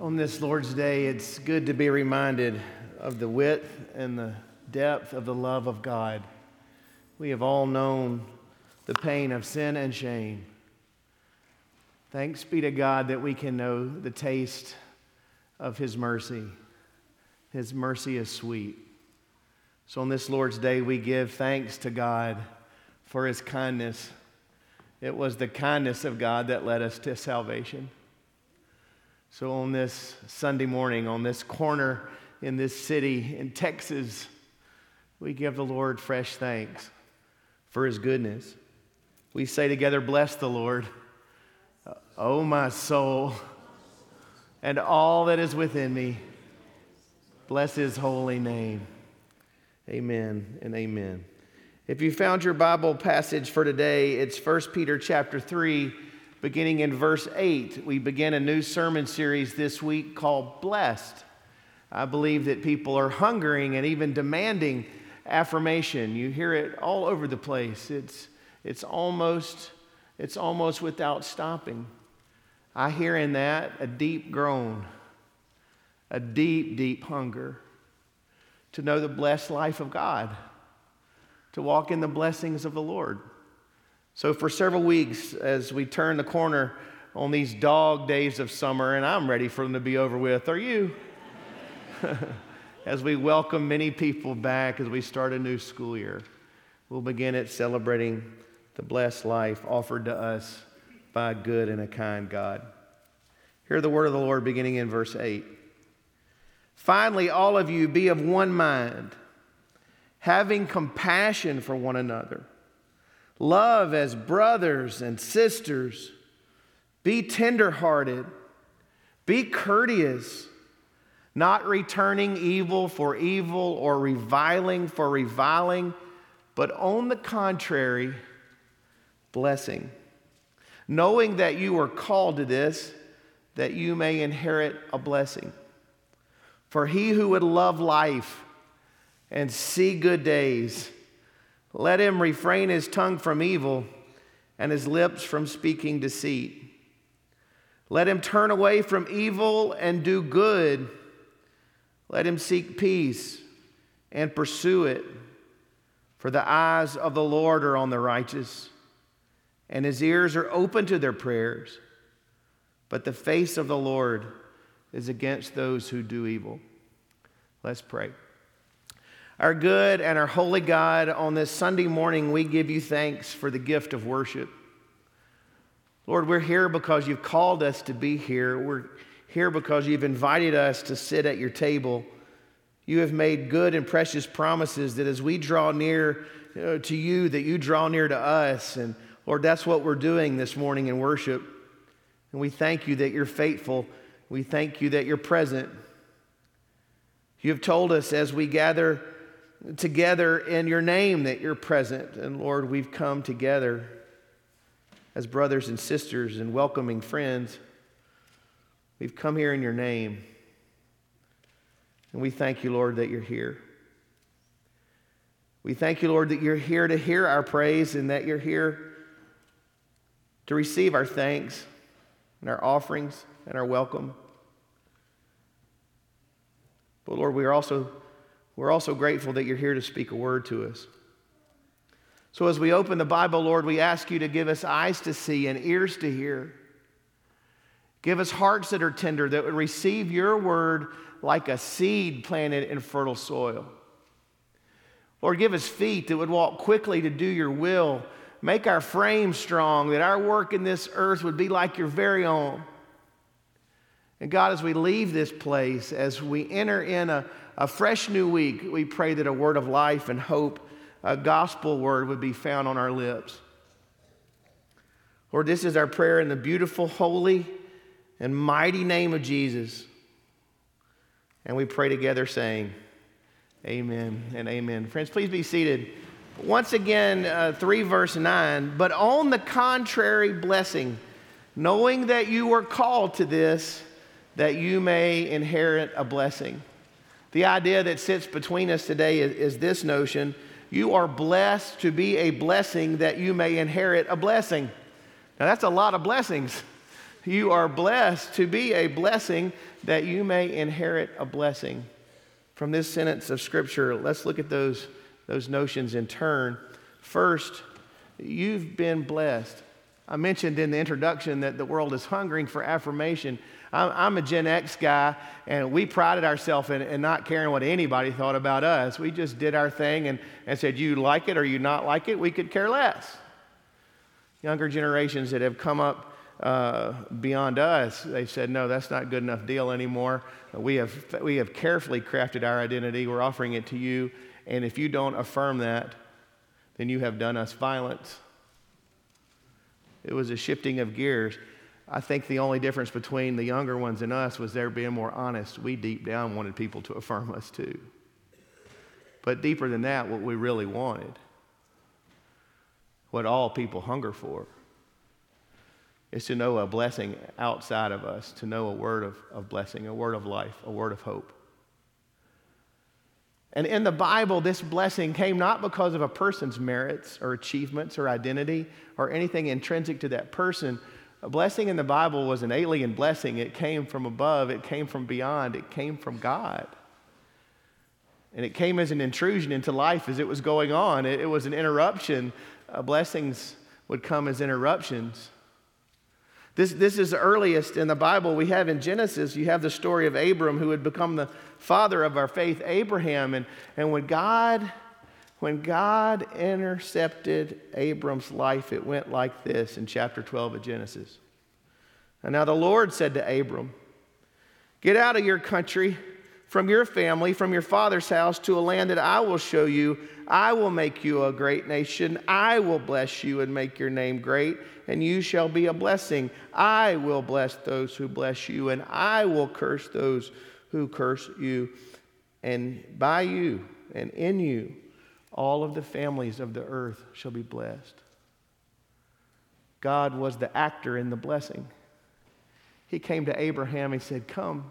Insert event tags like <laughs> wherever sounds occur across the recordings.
On this Lord's Day, it's good to be reminded of the width and the depth of the love of God. We have all known the pain of sin and shame. Thanks be to God that we can know the taste of His mercy. His mercy is sweet. So on this Lord's Day, we give thanks to God for His kindness. It was the kindness of God that led us to salvation. So, on this Sunday morning, on this corner in this city in Texas, we give the Lord fresh thanks for his goodness. We say together, Bless the Lord, uh, oh my soul, and all that is within me. Bless his holy name. Amen and amen. If you found your Bible passage for today, it's 1 Peter chapter 3 beginning in verse 8. We begin a new sermon series this week called Blessed. I believe that people are hungering and even demanding affirmation. You hear it all over the place. It's, it's, almost, it's almost without stopping. I hear in that a deep groan, a deep, deep hunger to know the blessed life of God, to walk in the blessings of the Lord. So, for several weeks, as we turn the corner on these dog days of summer, and I'm ready for them to be over with, are you? <laughs> as we welcome many people back as we start a new school year, we'll begin it celebrating the blessed life offered to us by a good and a kind God. Hear the word of the Lord beginning in verse 8. Finally, all of you be of one mind, having compassion for one another Love as brothers and sisters. Be tenderhearted. Be courteous, not returning evil for evil or reviling for reviling, but on the contrary, blessing. Knowing that you are called to this, that you may inherit a blessing. For he who would love life and see good days, let him refrain his tongue from evil and his lips from speaking deceit. Let him turn away from evil and do good. Let him seek peace and pursue it. For the eyes of the Lord are on the righteous, and his ears are open to their prayers. But the face of the Lord is against those who do evil. Let's pray. Our good and our holy God, on this Sunday morning, we give you thanks for the gift of worship. Lord, we're here because you've called us to be here. We're here because you've invited us to sit at your table. You have made good and precious promises that as we draw near uh, to you, that you draw near to us. And Lord, that's what we're doing this morning in worship. And we thank you that you're faithful. We thank you that you're present. You have told us as we gather together in your name that you're present. And Lord, we've come together as brothers and sisters and welcoming friends. We've come here in your name. And we thank you, Lord, that you're here. We thank you, Lord, that you're here to hear our praise and that you're here to receive our thanks and our offerings and our welcome. But Lord, we are also we're also grateful that you're here to speak a word to us. So, as we open the Bible, Lord, we ask you to give us eyes to see and ears to hear. Give us hearts that are tender, that would receive your word like a seed planted in fertile soil. Lord, give us feet that would walk quickly to do your will. Make our frame strong, that our work in this earth would be like your very own. And God, as we leave this place, as we enter in a, a fresh new week, we pray that a word of life and hope, a gospel word, would be found on our lips. Lord, this is our prayer in the beautiful, holy, and mighty name of Jesus. And we pray together saying, Amen and amen. Friends, please be seated. Once again, uh, 3 verse 9. But on the contrary, blessing, knowing that you were called to this, that you may inherit a blessing. The idea that sits between us today is, is, this notion you are blessed to be a blessing that you may inherit a blessing. Now, that's a lot of blessings <laughs> You are blessed to be a blessing that you may inherit a blessing. From this sentence of Scripture, let's look at those, those notions in turn. First, you've been blessed. I mentioned in the introduction that the world is hungering for affirmation. I'm, I'm a Gen X guy, and we prided ourselves in, in, not caring what anybody thought about us. We just did our thing and, and said, You like it or you not like it, we could care less. Younger generations that have come up uh, beyond us, they said, No, that's not good enough deal anymore. We have, we have carefully crafted our identity, we're offering it to you, and if you don't affirm that, then you have done us violence. It was a shifting of gears. I think the only difference between the younger ones and us was they're being more honest. We deep down wanted people to affirm us too. But deeper than that, what we really wanted, what all people hunger for, is to know a blessing outside of us, to know a word of, of blessing, a word of life, a word of hope. And in the Bible, this blessing came not because of a person's merits or achievements or identity or anything intrinsic to that person, a blessing in the Bible was an alien blessing. It came from above, it came from beyond, it came from God. And it came as an intrusion into life as it was going on. It, it was an interruption. Uh, blessings would come as interruptions. This, this is the earliest in the Bible we have in Genesis. You have the story of Abram, who would become the father of our faith, Abraham. And, and when God when God intercepted Abram's life, it went like this in chapter 12 of Genesis. And now the Lord said to Abram, Get out of your country, from your family, from your father's house, to a land that I will show you. I will make you a great nation. I will bless you and make your name great, and you shall be a blessing. I will bless those who bless you, and I will curse those who curse you. And by you and in you, all of the families of the earth shall be blessed. God was the actor in the blessing. He came to Abraham and said, Come.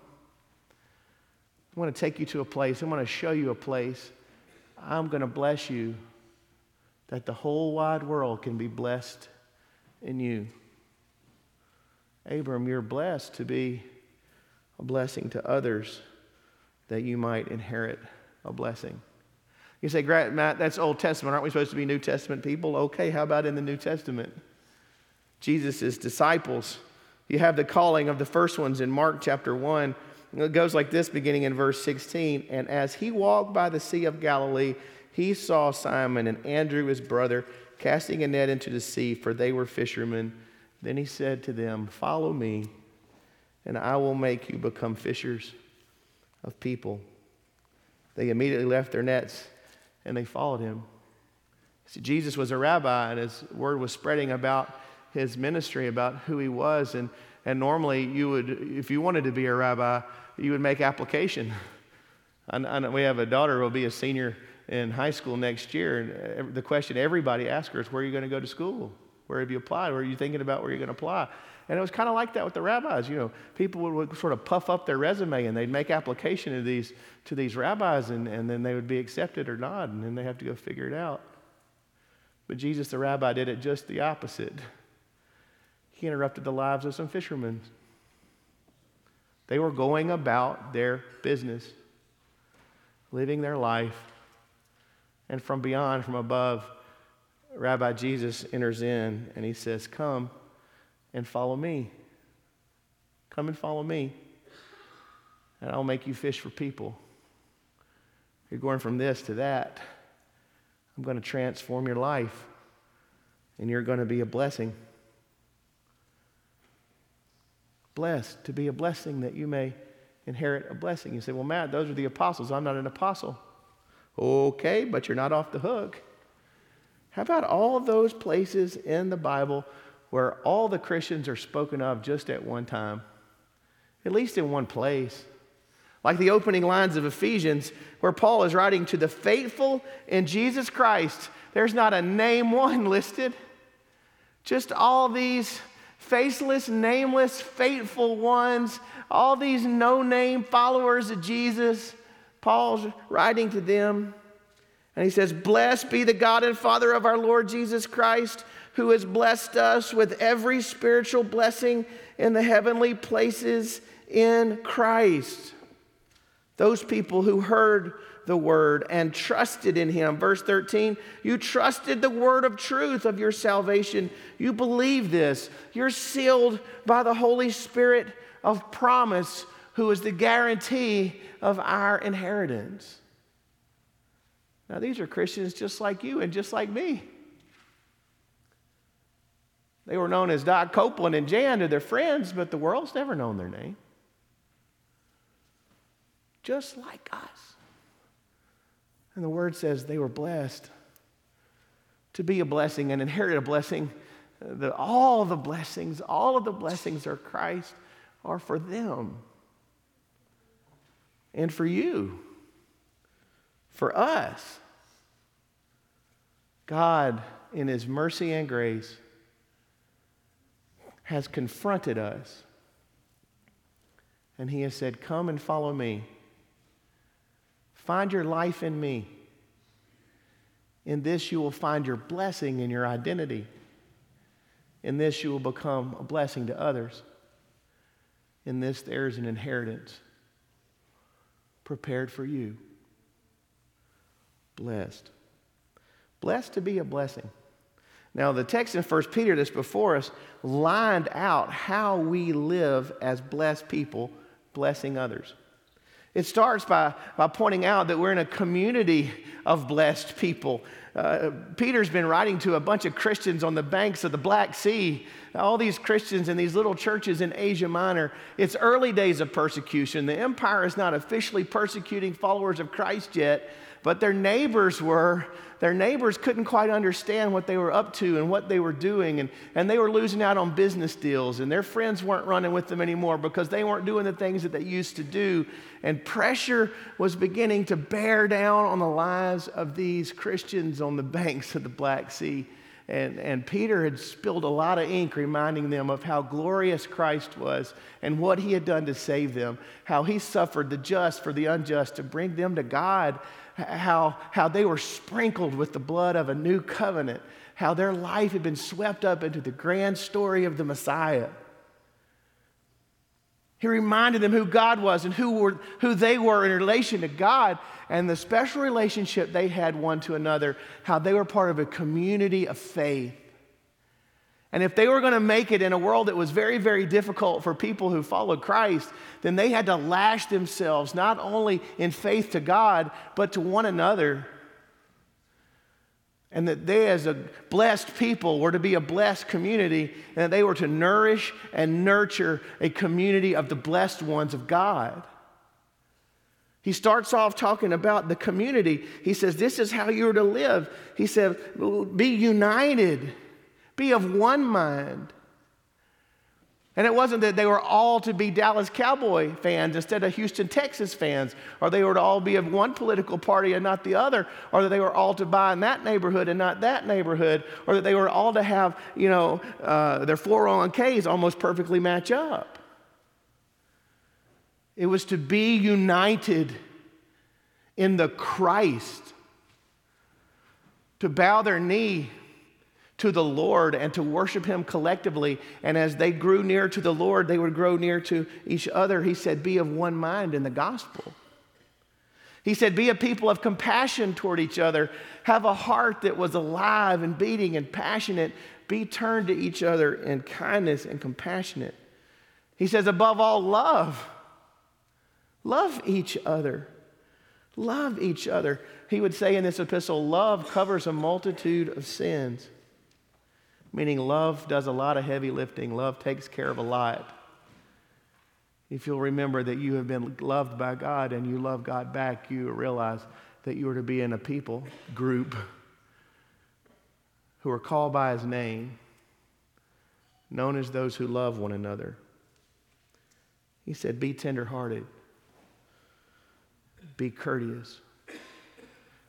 I want to take you to a place. I want to show you a place. I'm going to bless you that the whole wide world can be blessed in you. Abram, you're blessed to be a blessing to others that you might inherit a blessing. You say, Matt, that's Old Testament. Aren't we supposed to be New Testament people? Okay, how about in the New Testament? Jesus' disciples. You have the calling of the first ones in Mark chapter 1. It goes like this, beginning in verse 16. And as he walked by the Sea of Galilee, he saw Simon and Andrew, his brother, casting a net into the sea, for they were fishermen. Then he said to them, Follow me, and I will make you become fishers of people. They immediately left their nets and they followed him. See, Jesus was a rabbi, and his word was spreading about his ministry, about who he was. And, and normally, you would, if you wanted to be a rabbi, you would make application. <laughs> I, I we have a daughter who will be a senior in high school next year, and the question everybody asks her is, Where are you going to go to school? Where have you applied? Where are you thinking about where you're going to apply? And it was kind of like that with the rabbis. You know, people would, would, sort of puff up their resume and they'd make application to these, to these rabbis and, and then they would be accepted or not, and then they have to go figure it out. But Jesus, the rabbi, did it just the opposite. He interrupted the lives of some fishermen. They were going about their business, living their life, and from beyond, from above, Rabbi Jesus enters in and he says, Come and follow me. Come and follow me, and I'll make you fish for people. You're going from this to that. I'm going to transform your life, and you're going to be a blessing. Blessed, to be a blessing that you may inherit a blessing. You say, Well, Matt, those are the apostles. I'm not an apostle. Okay, but you're not off the hook. How about all those places in the Bible where all the Christians are spoken of just at one time, at least in one place. Like the opening lines of Ephesians, where Paul is writing to the faithful in Jesus Christ. There's not a name one listed, just all these faceless, nameless, faithful ones, all these no name followers of Jesus. Paul's writing to them. And he says, Blessed be the God and Father of our Lord Jesus Christ who has blessed us with every spiritual blessing in the heavenly places in Christ. Those people who heard the word and trusted in him. Verse 13, you trusted the word of truth of your salvation. You believe this. You're sealed by the Holy Spirit of promise, who is the guarantee of our inheritance. Now, these are Christians just like you and just like me. They were known as Doc Copeland and Jan to their friends, but the world's never known their name. Just like us. And the word says they were blessed to be a blessing and inherit a blessing. The, all the blessings, all of the blessings of Christ are for them and for you, for us. God, in His mercy and grace, has confronted us. And He has said, Come and follow me. Find your life in me. In this, you will find your blessing and your identity. In this, you will become a blessing to others. In this, there is an inheritance prepared for you. Blessed. Blessed to be a blessing. Now, the text in 1 Peter that's before us lined out how we live as blessed people, blessing others. It starts by, by pointing out that we're in a community of blessed people. Uh, Peter's been writing to a bunch of Christians on the banks of the Black Sea, all these Christians in these little churches in Asia Minor. It's early days of persecution. The empire is not officially persecuting followers of Christ yet, but their neighbors were their neighbors couldn't quite understand what they were up to and what they were doing, and, and they were losing out on business deals, and their friends weren't running with them anymore because they weren't doing the things that they used to do. And pressure was beginning to bear down on the lives of these Christians on the banks of the Black Sea. And, and Peter had spilled a lot of ink reminding them of how glorious Christ was and what he had done to save them, how he suffered the just for the unjust to bring them to God how, how they were sprinkled with the blood of a new covenant, how their life had been swept up into the grand story of the Messiah. He reminded them who God was and who, were, who they were in relation to God and the special relationship they had one to another, how they were part of a community of faith. And if they were going to make it in a world that was very, very difficult for people who followed Christ, then they had to lash themselves not only in faith to God, but to one another. And that they, as a blessed people, were to be a blessed community, and that they were to nourish and nurture a community of the blessed ones of God. He starts off talking about the community. He says, This is how you're to live. He said, Be united be of one mind. And it wasn't that they were all to be Dallas Cowboy fans instead of Houston, Texans fans, or they were to all be of one political party and not the other, or that they were all to buy in that neighborhood and not that neighborhood, or that they were all to have, you know, uh, their 401ks almost perfectly match up. It was to be united in the Christ, to bow their knee to the Lord and to worship Him collectively. And as they grew near to the Lord, they would grow near to each other. He said, Be of one mind in the gospel. He said, Be a people of compassion toward each other. Have a heart that was alive and beating and passionate. Be turned to each other in kindness and compassionate. He says, Above all, love. Love each other. Love each other. He would say in this epistle, Love covers a multitude of sins meaning love does a lot of heavy lifting, love takes care of a lot. If you'll remember that you have been loved by God and you love God back, you realize that you are to be in a people group who are called by his name, known as those who love one another. He said, Be tenderhearted, be courteous.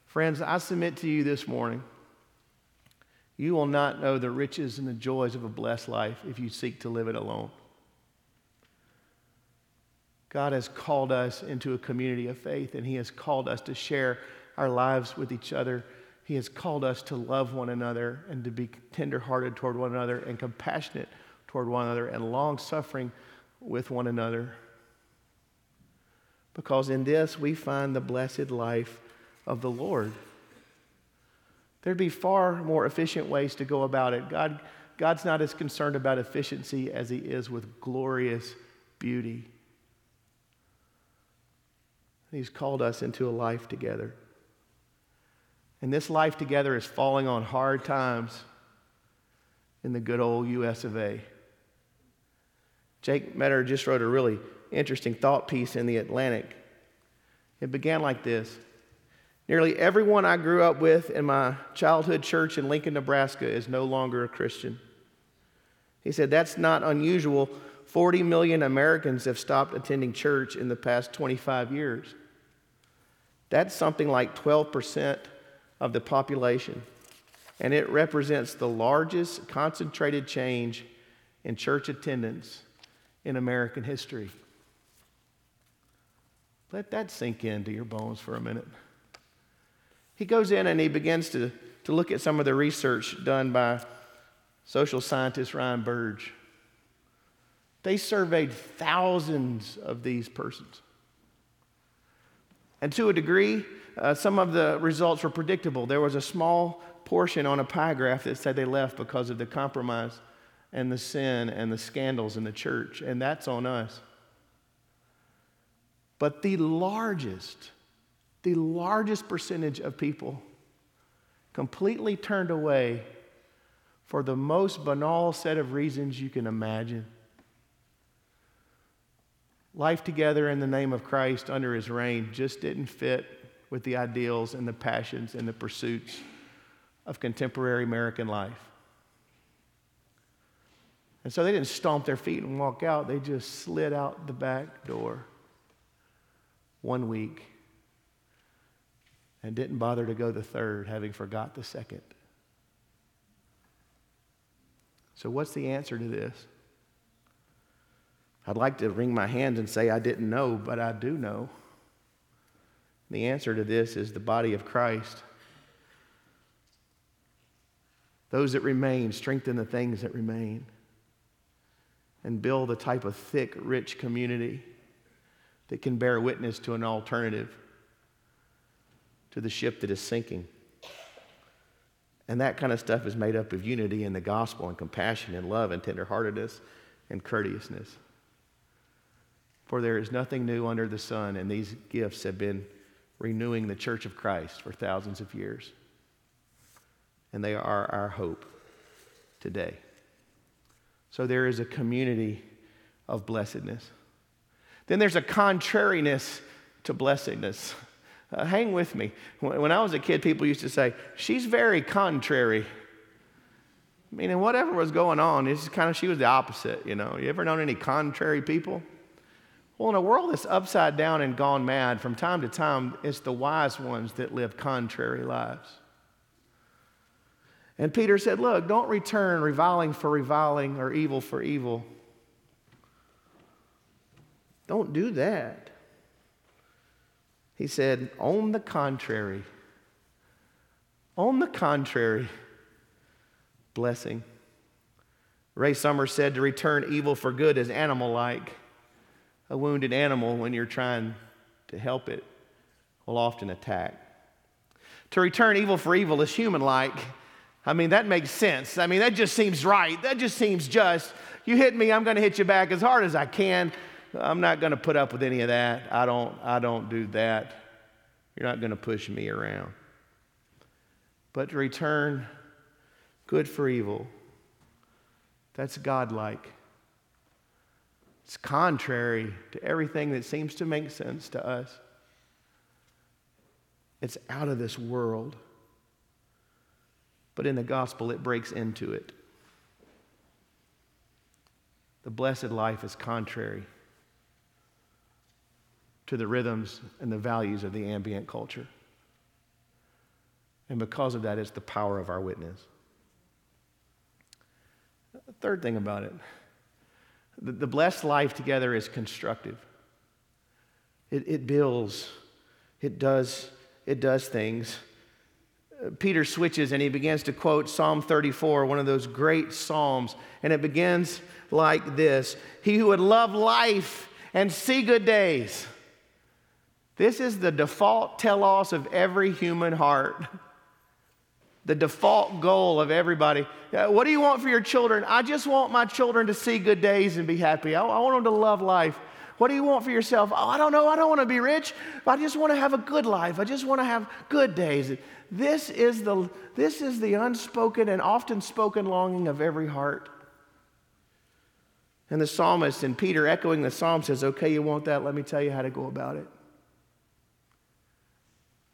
Friends, I submit to you this morning you will not know the riches and the joys of a blessed life if you seek to live it alone. God has called us into a community of faith, and He has called us to share our lives with each other. He has called us to love one another and to be tenderhearted toward one another and compassionate toward one another and long suffering with one another. Because in this we find the blessed life of the Lord. There'd be far more efficient ways to go about it. God, God's not as concerned about efficiency as He is with glorious beauty. He's called us into a life together. And this life together is falling on hard times in the good old US of A. Jake Meador just wrote a really interesting thought piece in The Atlantic. It began like this Nearly everyone I grew up with in my childhood church in Lincoln, Nebraska is no longer a Christian. He said, That's not unusual. 40 million Americans have stopped attending church in the past 25 years. That's something like 12% of the population. And it represents the largest concentrated change in church attendance in American history. Let that sink into your bones for a minute. He goes in and he begins to, to look at some of the research done by social scientist Ryan Burge. They surveyed thousands of these persons. And to a degree, uh, some of the results were predictable. There was a small portion on a pie graph that said they left because of the compromise and the sin and the scandals in the church, and that's on us. But the largest, the largest percentage of people completely turned away for the most banal set of reasons you can imagine. Life together in the name of Christ under his reign just didn't fit with the ideals and the passions and the pursuits of contemporary American life. And so they didn't stomp their feet and walk out, they just slid out the back door one week and didn't bother to go the third, having forgot the second. So, what's the answer to this? I'd like to wring my hands and say I didn't know, but I do know. The answer to this is the body of Christ. Those that remain strengthen the things that remain and build a type of thick, rich community that can bear witness to an alternative to the ship that is sinking. And that kind of stuff is made up of unity in the gospel and compassion and love and tenderheartedness and courteousness. For there is nothing new under the sun, and these gifts have been renewing the church of Christ for thousands of years. And they are our hope today. So there is a community of blessedness. Then there's a contrariness to blessedness. <laughs> Uh, hang with me. When I was a kid, people used to say, She's very contrary. I Meaning, whatever was going on, it's kind of, she was the opposite, you know. You ever known any contrary people? Well, in a world that's upside down and gone mad, from time to time, it's the wise ones that live contrary lives. And Peter said, Look, don't return reviling for reviling or evil for evil. Don't do that. He said, On the contrary, on the contrary, blessing. Ray Summers said to return evil for good is animal like. A wounded animal, when you're trying to help it, will often attack. To return evil for evil is human like. I mean, that makes sense. I mean, that just seems right. That just seems just. You hit me, I'm going to hit you back as hard as I can. I'm not going to put up with any of that. I don't, I don't do that. You're not going to push me around. But to return good for evil, that's godlike. It's contrary to everything that seems to make sense to us. It's out of this world. But in the gospel, it breaks into it. The blessed life is contrary to the rhythms and the values of the ambient culture. And because of that, it's the power of our witness. The third thing about it the, the blessed life together is constructive, it, it builds, it does, it does things Peter switches and he begins to quote Psalm 34, one of those great psalms, and it begins like this He who would love life and see good days. This is the default telos of every human heart. The default goal of everybody. Uh, what do you want for your children? I just want my children to see good days and be happy. I, want them to love life. What do you want for yourself? Oh, I don't know. I don't want to be rich. I just want to have a good life. I just want to have good days. This is the, this is the unspoken and often spoken longing of every heart. And the psalmist and Peter echoing the psalm says, Okay, you want that? Let me tell you how to go about it.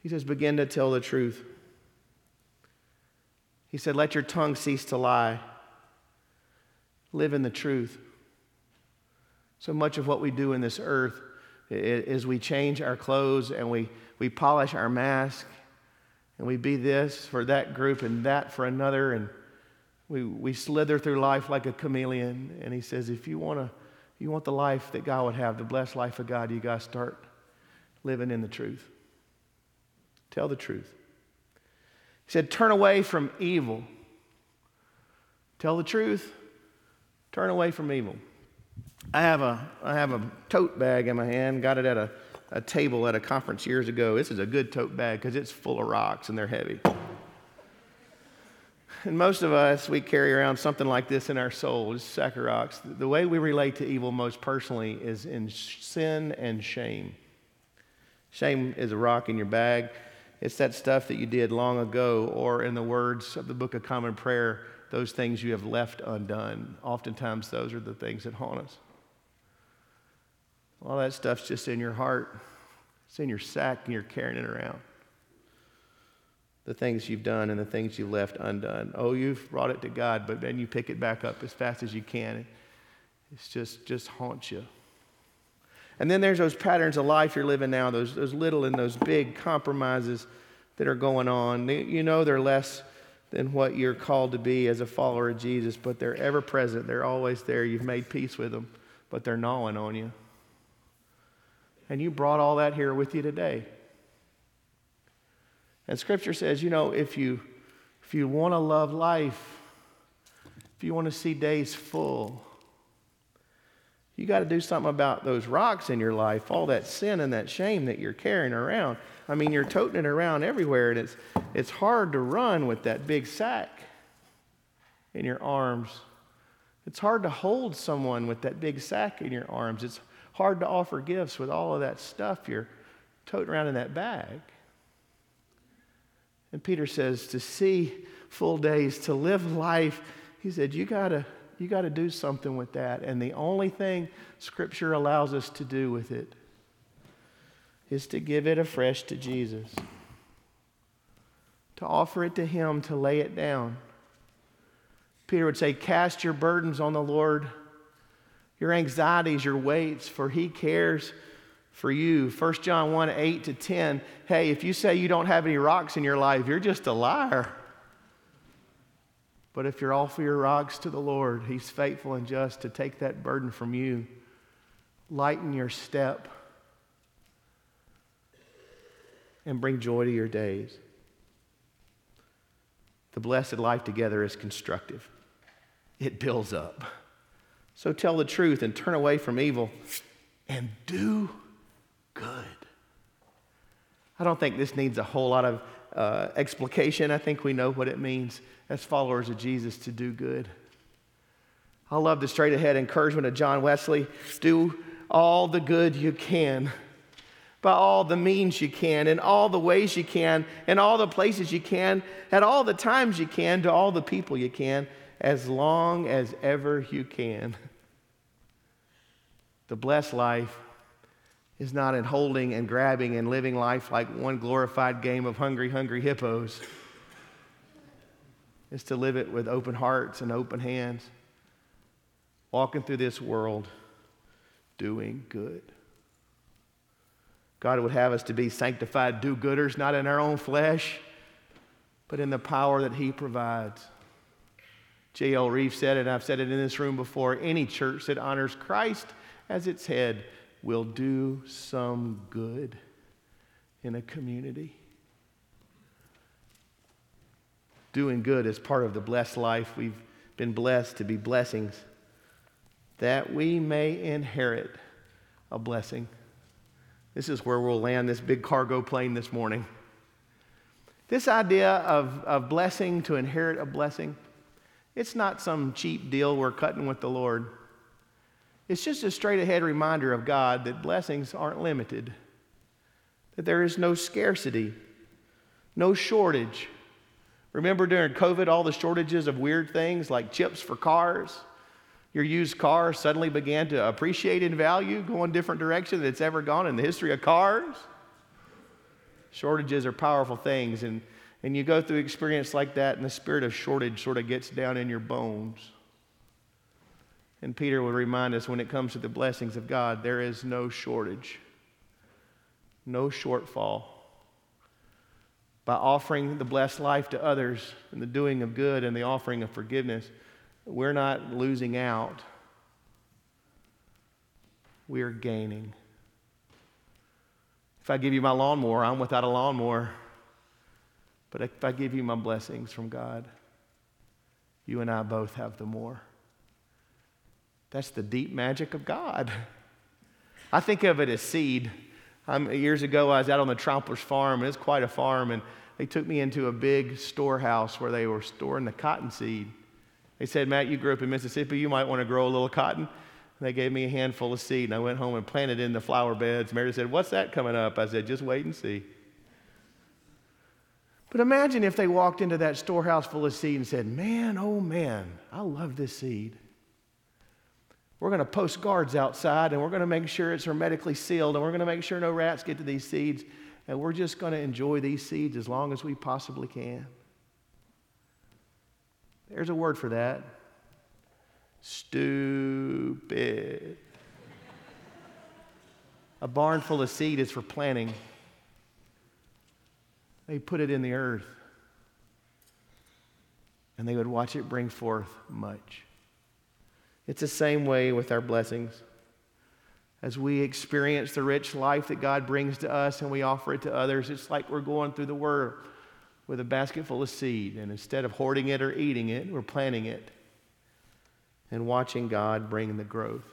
He says, Begin to tell the truth. He said, Let your tongue cease to lie. Live in the truth. So much of what we do in this earth is we change our clothes and we, we polish our mask and we be this for that group and that for another. And we, we slither through life like a chameleon. And he says, if you, wanna, you want the life that God would have, the blessed life of God, you got to start living in the truth. Tell the truth. He said, turn away from evil. Tell the truth. Turn away from evil. I have a, I have a tote bag in my hand, got it at a, a table at a conference years ago. This is a good tote bag because it's full of rocks and they're heavy. And most of us, we carry around something like this in our souls, sack. The way we relate to evil most personally is in sin and shame. Shame is a rock in your bag. It's that stuff that you did long ago, or in the words of the Book of Common Prayer, those things you have left undone. Oftentimes, those are the things that haunt us. All that stuff's just in your heart, it's in your sack, and you're carrying it around. The things you've done and the things you've left undone. Oh, you've brought it to God, but then you pick it back up as fast as you can. It's just, just haunts you. And then there's those patterns of life you're living now, those, those little and those big compromises that are going on. You know they're less than what you're called to be as a follower of Jesus, but they're ever present. They're always there. You've made peace with them, but they're gnawing on you. And you brought all that here with you today. And scripture says, you know, if you if you want to love life, if you want to see days full, you got to do something about those rocks in your life, all that sin and that shame that you're carrying around. I mean, you're toting it around everywhere, and it's, it's hard to run with that big sack in your arms. It's hard to hold someone with that big sack in your arms. It's hard to offer gifts with all of that stuff you're toting around in that bag. And Peter says, to see full days, to live life, he said, you got to you got to do something with that. And the only thing Scripture allows us to do with it is to give it afresh to Jesus, to offer it to Him, to lay it down. Peter would say, Cast your burdens on the Lord, your anxieties, your weights, for He cares for you. 1 John 1 8 to 10. Hey, if you say you don't have any rocks in your life, you're just a liar. But if you're offer your rocks to the Lord, He's faithful and just to take that burden from you, lighten your step, and bring joy to your days. The blessed life together is constructive, it builds up. So tell the truth and turn away from evil and do good. I don't think this needs a whole lot of uh, explication. I think we know what it means as followers of Jesus to do good. I love the straight ahead encouragement of John Wesley do all the good you can by all the means you can, in all the ways you can, in all the places you can, at all the times you can, to all the people you can, as long as ever you can. The blessed life is not in holding and grabbing and living life like one glorified game of hungry, hungry hippos is to live it with open hearts and open hands, walking through this world doing good. God would have us to be sanctified do gooders, not in our own flesh, but in the power that He provides. J.L. Reeve said it, and I've said it in this room before any church that honors Christ as its head will do some good in a community. doing good is part of the blessed life. We've been blessed to be blessings, that we may inherit a blessing. This is where we'll land this big cargo plane this morning. This idea of, of blessing to inherit a blessing, it's not some cheap deal we're cutting with the Lord. It's just a straight ahead reminder of God that blessings aren't limited, that there is no scarcity, no shortage. Remember during COVID, all the shortages of weird things like chips for cars? Your used car suddenly began to appreciate in value, go in different direction than it's ever gone in the history of cars. Shortages are powerful things, and, and you go through experience like that, and the spirit of shortage sort of gets down in your bones. And Peter would remind us when it comes to the blessings of God, there is no shortage, no shortfall. By offering the blessed life to others and the doing of good and the offering of forgiveness, we're not losing out, we're gaining. If I give you my lawnmower, I'm without a lawnmower. But if I give you my blessings from God, you and I both have the more. That's the deep magic of God. I think of it as seed. I'm, years ago, I was out on the Trompler's farm, and it's quite a farm, and they took me into a big storehouse where they were storing the cotton seed. They said, Matt, you grew up in Mississippi, you might want to grow a little cotton. And they gave me a handful of seed, and I went home and planted it in the flower beds. Mary said, What's that coming up? I said, Just wait and see. But imagine if they walked into that storehouse full of seed and said, Man, oh man, I love this seed. We're going to post guards outside and we're going to make sure it's hermetically sealed and we're going to make sure no rats get to these seeds and we're just going to enjoy these seeds as long as we possibly can. There's a word for that stupid. a barn full of seed is for planting, they put it in the earth and they would watch it bring forth much. It's the same way with our blessings. As we experience the rich life that God brings to us and we offer it to others, it's like we're going through the world with a basket full of seed. And instead of hoarding it or eating it, we're planting it and watching God bring the growth.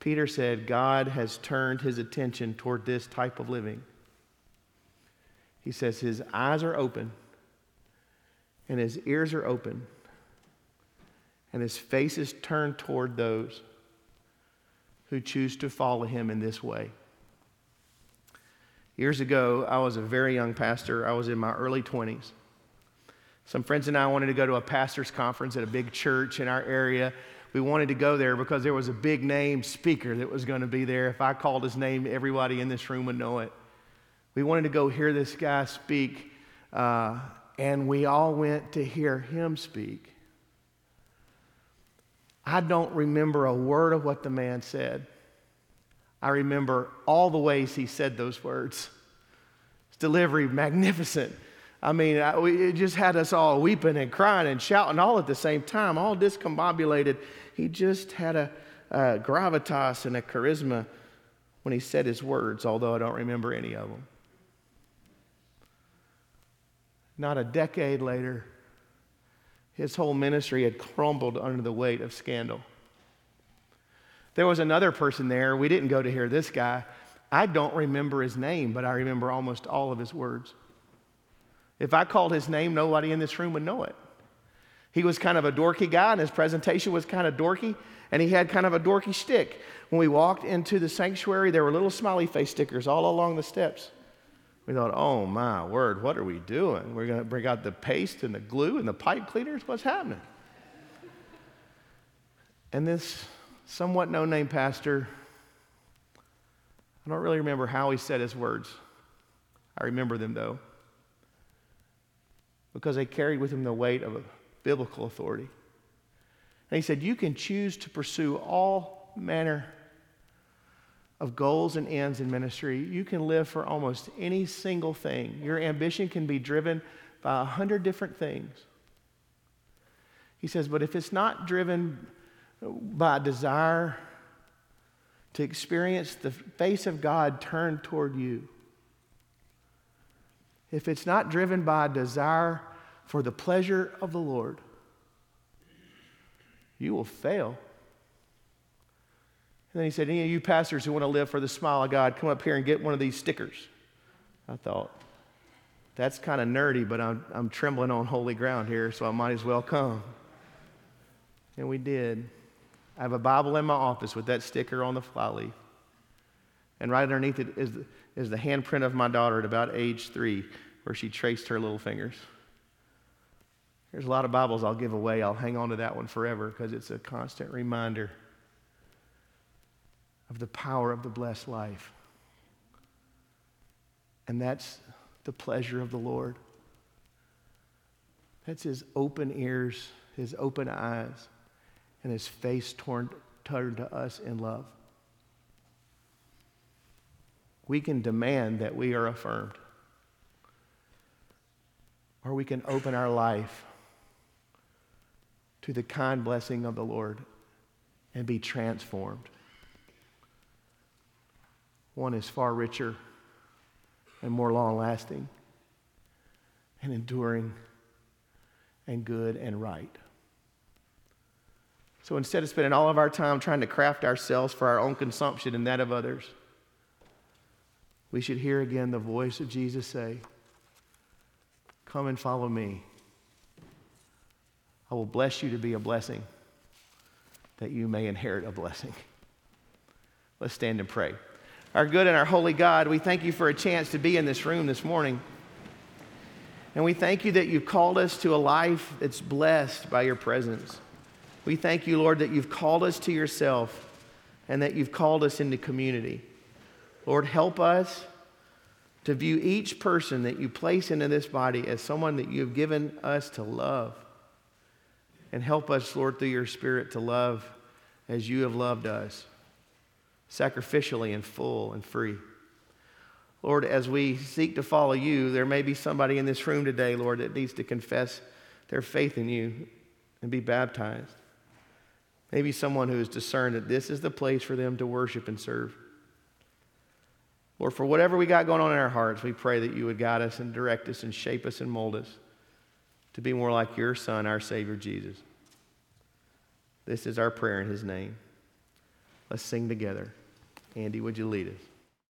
Peter said, God has turned his attention toward this type of living. He says his eyes are open and his ears are open and his face is turned toward those who choose to follow him in this way. Years ago, I was a very young pastor. I was in my early 20s. Some friends and I wanted to go to a pastor's conference at a big church in our area. We wanted to go there because there was a big name speaker that was going to be there. If I called his name, everybody in this room would know it. We wanted to go hear this guy speak, uh, and we all went to hear him speak. I don't remember a word of what the man said. I remember all the ways he said those words. His delivery, magnificent. I mean, I, we, it just had us all weeping and crying and shouting all at the same time, all discombobulated. He just had a, a gravitas and a charisma when he said his words, although I don't remember any of them. Not a decade later, his whole ministry had crumbled under the weight of scandal. There was another person there. We didn't go to hear this guy. I don't remember his name, but I remember almost all of his words. If I called his name, nobody in this room would know it. He was kind of a dorky guy, and his presentation was kind of dorky, and he had kind of a dorky stick. When we walked into the sanctuary, there were little smiley face stickers all along the steps. We thought, oh my word, what are we doing? We're going to bring out the paste and the glue and the pipe cleaners? What's happening? And this somewhat no name pastor, I don't really remember how he said his words. I remember them though, because they carried with them the weight of a biblical authority. And he said, You can choose to pursue all manner of goals and ends in ministry, you can live for almost any single thing. Your ambition can be driven by a hundred different things. He says, but if it's not driven by a desire to experience the face of God turned toward you, if it's not driven by a desire for the pleasure of the Lord, you will fail. And then he said, Any of you pastors who want to live for the smile of God, come up here and get one of these stickers. I thought, that's kind of nerdy, but I'm, I'm trembling on holy ground here, so I might as well come. And we did. I have a Bible in my office with that sticker on the flyleaf. And right underneath it is the, is the handprint of my daughter at about age three, where she traced her little fingers. There's a lot of Bibles I'll give away. I'll hang on to that one forever because it's a constant reminder of the power of the blessed life. And that's the pleasure of the Lord. That's his open ears, his open eyes, and his face torn, turned to us in love. We can demand that we are affirmed, or we can open our life to the kind blessing of the Lord and be transformed. One is far richer and more long lasting and enduring and good and right. So instead of spending all of our time trying to craft ourselves for our own consumption and that of others, we should hear again the voice of Jesus say, Come and follow me. I will bless you to be a blessing, that you may inherit a blessing. Let's stand and pray. Our good and our holy God, we thank you for a chance to be in this room this morning. And we thank you that you've called us to a life that's blessed by your presence. We thank you, Lord, that you've called us to yourself and that you've called us into community. Lord, help us to view each person that you place into this body as someone that you have given us to love. And help us, Lord, through your Spirit to love as you have loved us, sacrificially and full and free. Lord, as we seek to follow you, there may be somebody in this room today, Lord, that needs to confess their faith in you and be baptized. Maybe someone who has discerned that this is the place for them to worship and serve. Lord, for whatever we got going on in our hearts, we pray that you would guide us and direct us and shape us and mold us to be more like your Son, our Savior Jesus. This is our prayer in His name. Let's sing together. Andy, would you lead us?